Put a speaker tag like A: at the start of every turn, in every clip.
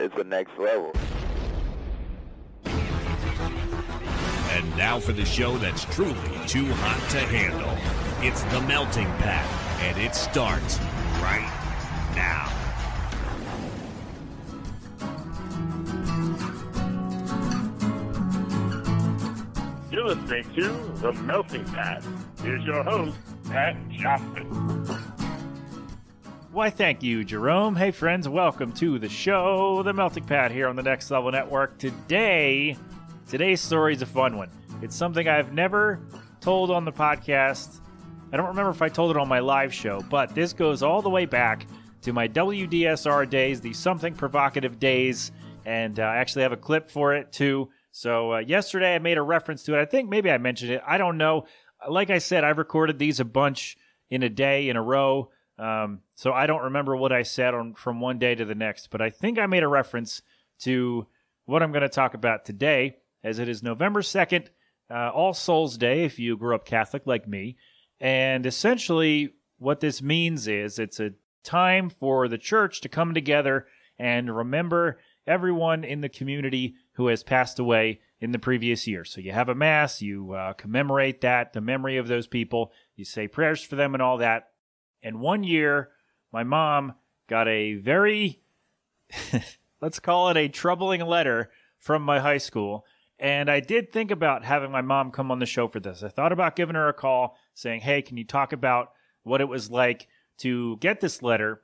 A: is the next level.
B: And now for the show that's truly too hot to handle. It's The Melting Pat, and it starts right now.
C: You're listening to The Melting Pat. Here's your host, Pat Johnson.
D: Why, thank you, Jerome. Hey, friends, welcome to the show, The Melting Pat, here on the Next Level Network. Today, today's story is a fun one. It's something I've never told on the podcast. I don't remember if I told it on my live show, but this goes all the way back to my WDSR days, the Something Provocative days, and uh, I actually have a clip for it too. So, uh, yesterday I made a reference to it. I think maybe I mentioned it. I don't know. Like I said, I've recorded these a bunch in a day, in a row. Um, so I don't remember what I said on from one day to the next, but I think I made a reference to what I'm going to talk about today, as it is November 2nd, uh, All Souls Day, if you grew up Catholic like me. And essentially, what this means is it's a time for the church to come together and remember everyone in the community who has passed away in the previous year. So you have a mass, you uh, commemorate that, the memory of those people, you say prayers for them and all that. And one year, my mom got a very, let's call it a troubling letter from my high school. And I did think about having my mom come on the show for this. I thought about giving her a call saying, hey, can you talk about what it was like to get this letter?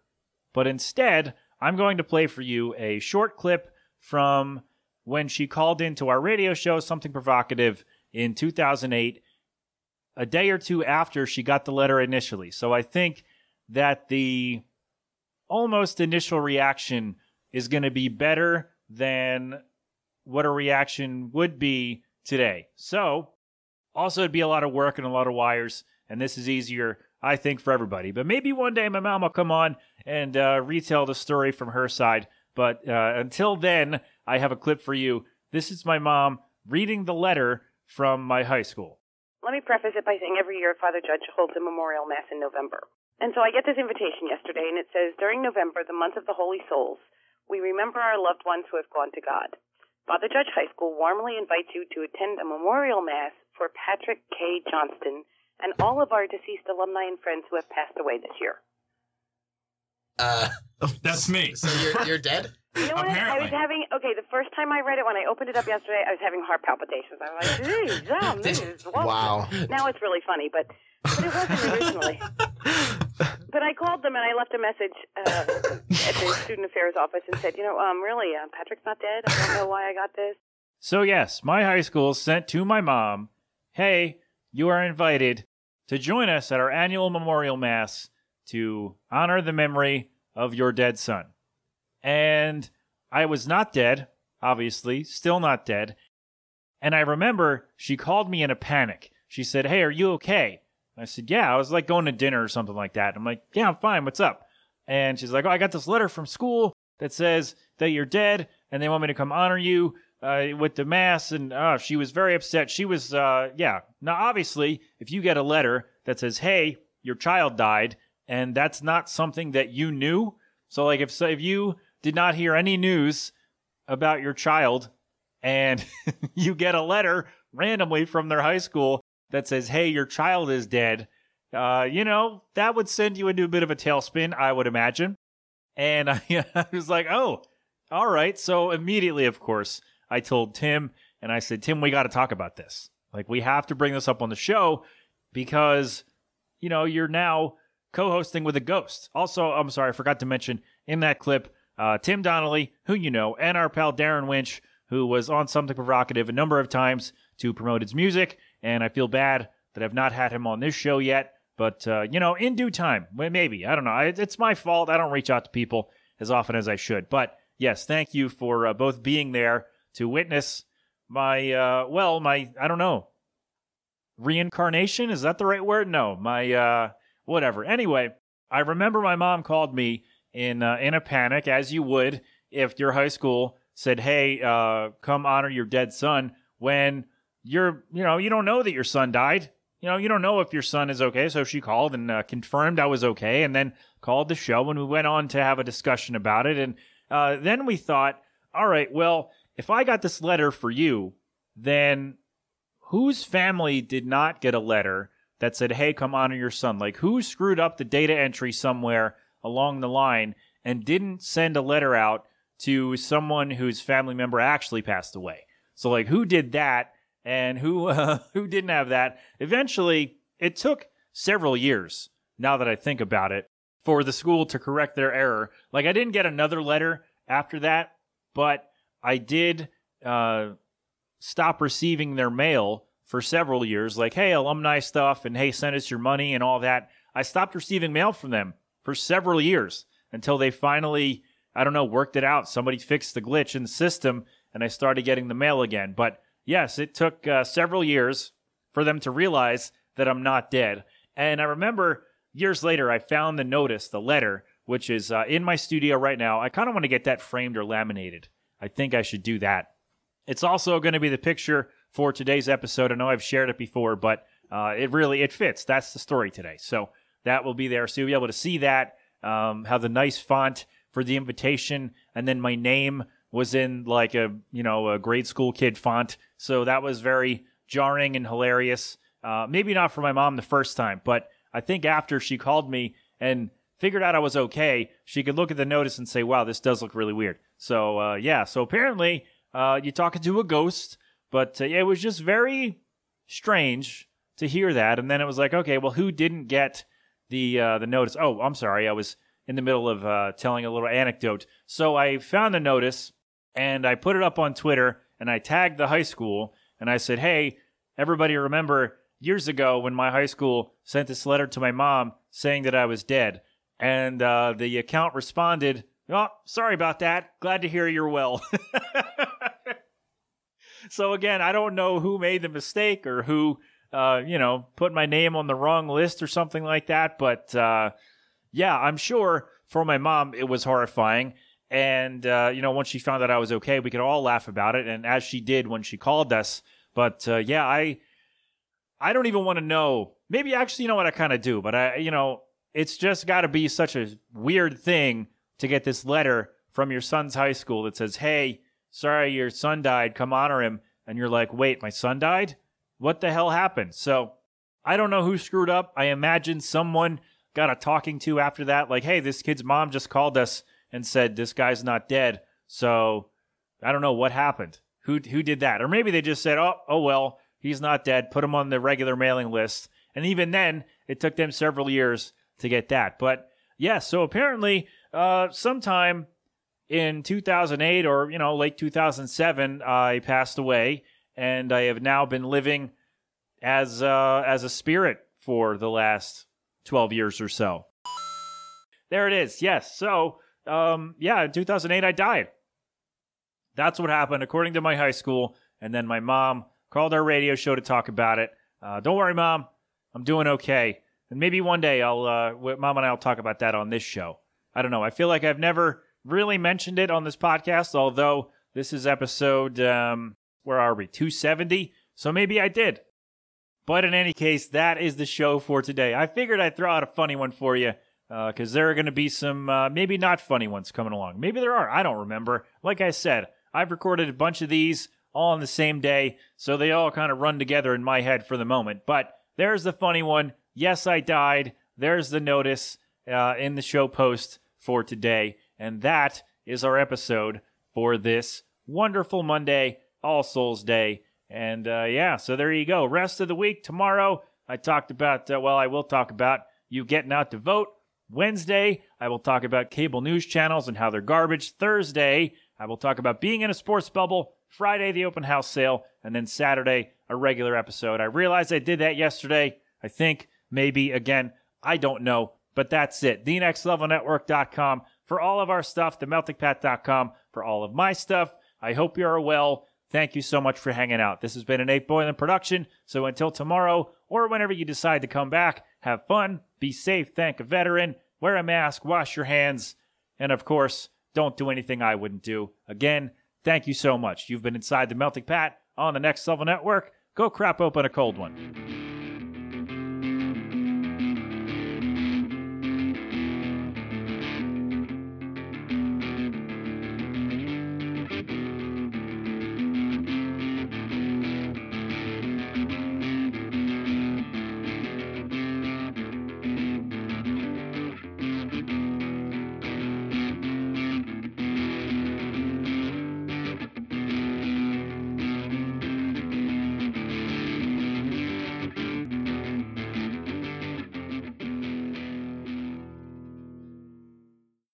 D: But instead, I'm going to play for you a short clip from when she called into our radio show, Something Provocative, in 2008, a day or two after she got the letter initially. So I think that the almost initial reaction is going to be better than what a reaction would be today. So, also, it'd be a lot of work and a lot of wires, and this is easier, I think, for everybody. But maybe one day my mom will come on and uh, retell the story from her side. But uh, until then, I have a clip for you. This is my mom reading the letter from my high school.
E: Let me preface it by saying every year Father Judge holds a memorial mass in November. And so I get this invitation yesterday, and it says, During November, the month of the Holy Souls, we remember our loved ones who have gone to God. Father Judge High School warmly invites you to attend a memorial mass for Patrick K. Johnston and all of our deceased alumni and friends who have passed away this year.
F: Uh,
G: That's me.
F: so you're you're dead?
E: You know what? I was
G: Apparently.
E: having okay. The first time I read it, when I opened it up yesterday, I was having heart palpitations. I was like, "Geez, um, this is awful."
F: Wow.
E: Now it's really funny, but but it wasn't originally. but I called them and I left a message uh, at the student affairs office and said, you know, um, really, uh, Patrick's not dead. I don't know why I got this.
D: So, yes, my high school sent to my mom, hey, you are invited to join us at our annual memorial mass to honor the memory of your dead son. And I was not dead, obviously, still not dead. And I remember she called me in a panic. She said, Hey, are you okay? I said, Yeah, I was like going to dinner or something like that. I'm like, Yeah, I'm fine. What's up? And she's like, Oh, I got this letter from school that says that you're dead and they want me to come honor you uh, with the mass. And uh, she was very upset. She was, uh, yeah. Now, obviously, if you get a letter that says, Hey, your child died, and that's not something that you knew. So, like, if, if you did not hear any news about your child and you get a letter randomly from their high school that says, "Hey, your child is dead," uh, you know that would send you into a bit of a tailspin, I would imagine. And I, I was like, "Oh, all right." So immediately, of course, I told Tim, and I said, "Tim, we got to talk about this. Like, we have to bring this up on the show because, you know, you're now." co-hosting with a ghost. Also, I'm sorry, I forgot to mention in that clip, uh, Tim Donnelly, who you know, and our pal Darren Winch, who was on Something Provocative a number of times to promote his music. And I feel bad that I've not had him on this show yet. But, uh, you know, in due time, maybe. I don't know. It's my fault. I don't reach out to people as often as I should. But yes, thank you for uh, both being there to witness my, uh, well, my, I don't know, reincarnation. Is that the right word? No, my, uh, whatever. Anyway, I remember my mom called me in uh, in a panic, as you would if your high school said, "Hey, uh, come honor your dead son." When you're, you know, you don't know that your son died. You know, you don't know if your son is okay. So she called and uh, confirmed I was okay, and then called the show, and we went on to have a discussion about it. And uh, then we thought, all right, well, if I got this letter for you, then whose family did not get a letter that said, hey, come honor your son? Like, who screwed up the data entry somewhere along the line and didn't send a letter out to someone whose family member actually passed away? So, like, who did that and who, uh, who didn't have that? Eventually, it took several years, now that I think about it, for the school to correct their error. Like, I didn't get another letter after that, but I did uh, stop receiving their mail for several years, like, hey, alumni stuff, and hey, send us your money and all that. I stopped receiving mail from them for several years until they finally, I don't know, worked it out. Somebody fixed the glitch in the system, and I started getting the mail again. But yes, it took uh, several years for them to realize that I'm not dead. And I remember years later, I found the notice, the letter, which is uh, in my studio right now. I kind of want to get that framed or laminated. I think I should do that. It's also going to be the picture for today's episode. I know I've shared it before, but uh, it really it fits. That's the story today. So that will be there. So you'll be able to see that. Um, how the nice font for the invitation, and then my name was in like a you know a grade school kid font. So that was very jarring and hilarious. Uh, maybe not for my mom the first time, but I think after she called me and figured out I was okay, she could look at the notice and say, "Wow, this does look really weird." So uh, yeah, so apparently uh, you're talking to a ghost, but uh, it was just very strange to hear that. And then it was like, okay, well, who didn't get the uh, the notice? Oh, I'm sorry, I was in the middle of uh, telling a little anecdote. So I found the notice and I put it up on Twitter and I tagged the high school and I said, hey, everybody remember years ago when my high school sent this letter to my mom saying that I was dead. And uh, the account responded, Oh, sorry about that. Glad to hear you're well. so again, I don't know who made the mistake or who, uh, you know, put my name on the wrong list or something like that. But uh, yeah, I'm sure for my mom it was horrifying. And uh, you know, once she found out I was okay, we could all laugh about it, and as she did when she called us. But uh, yeah, I, I don't even want to know. Maybe actually, you know what I kind of do, but I, you know, it's just got to be such a weird thing to get this letter from your son's high school that says, Hey, sorry, your son died. Come honor him. And you're like, Wait, my son died? What the hell happened? So I don't know who screwed up. I imagine someone got a talking to after that. Like, Hey, this kid's mom just called us and said, This guy's not dead. So I don't know what happened. Who, who did that? Or maybe they just said, Oh, oh, well, he's not dead. Put him on the regular mailing list. And even then, it took them several years to get that. But yeah, so apparently uh, sometime in 2008 or you know late 2007 i passed away and i have now been living as uh, as a spirit for the last 12 years or so. There it is. Yes. So um, yeah in 2008 i died. That's what happened according to my high school and then my mom called our radio show to talk about it. Uh, don't worry mom. I'm doing okay. And maybe one day i'll uh, mom and i'll talk about that on this show. I don't know. I feel like I've never really mentioned it on this podcast, although this is episode, um, where are we? 270. So maybe I did. But in any case, that is the show for today. I figured I'd throw out a funny one for you because uh, there are going to be some uh, maybe not funny ones coming along. Maybe there are. I don't remember. Like I said, I've recorded a bunch of these all on the same day, so they all kind of run together in my head for the moment. But there's the funny one. Yes, I died. There's the notice uh, in the show post for today. And that is our episode for this wonderful Monday, All Souls Day. And uh, yeah, so there you go. Rest of the week tomorrow. I talked about, uh, well, I will talk about you getting out to vote. Wednesday, I will talk about cable news channels and how they're garbage. Thursday, I will talk about being in a sports bubble. Friday, the open house sale. And then Saturday, a regular episode. I realized I did that yesterday. I think, maybe, again, I don't know. But that's it. TheNextLevelNetwork.com for all of our stuff, TheMeltingPat.com for all of my stuff. I hope you are well. Thank you so much for hanging out. This has been an 8 Boylan production. So until tomorrow or whenever you decide to come back, have fun, be safe, thank a veteran, wear a mask, wash your hands, and of course, don't do anything I wouldn't do. Again, thank you so much. You've been inside the Melting Pat on the Next Level Network. Go crap open a cold one.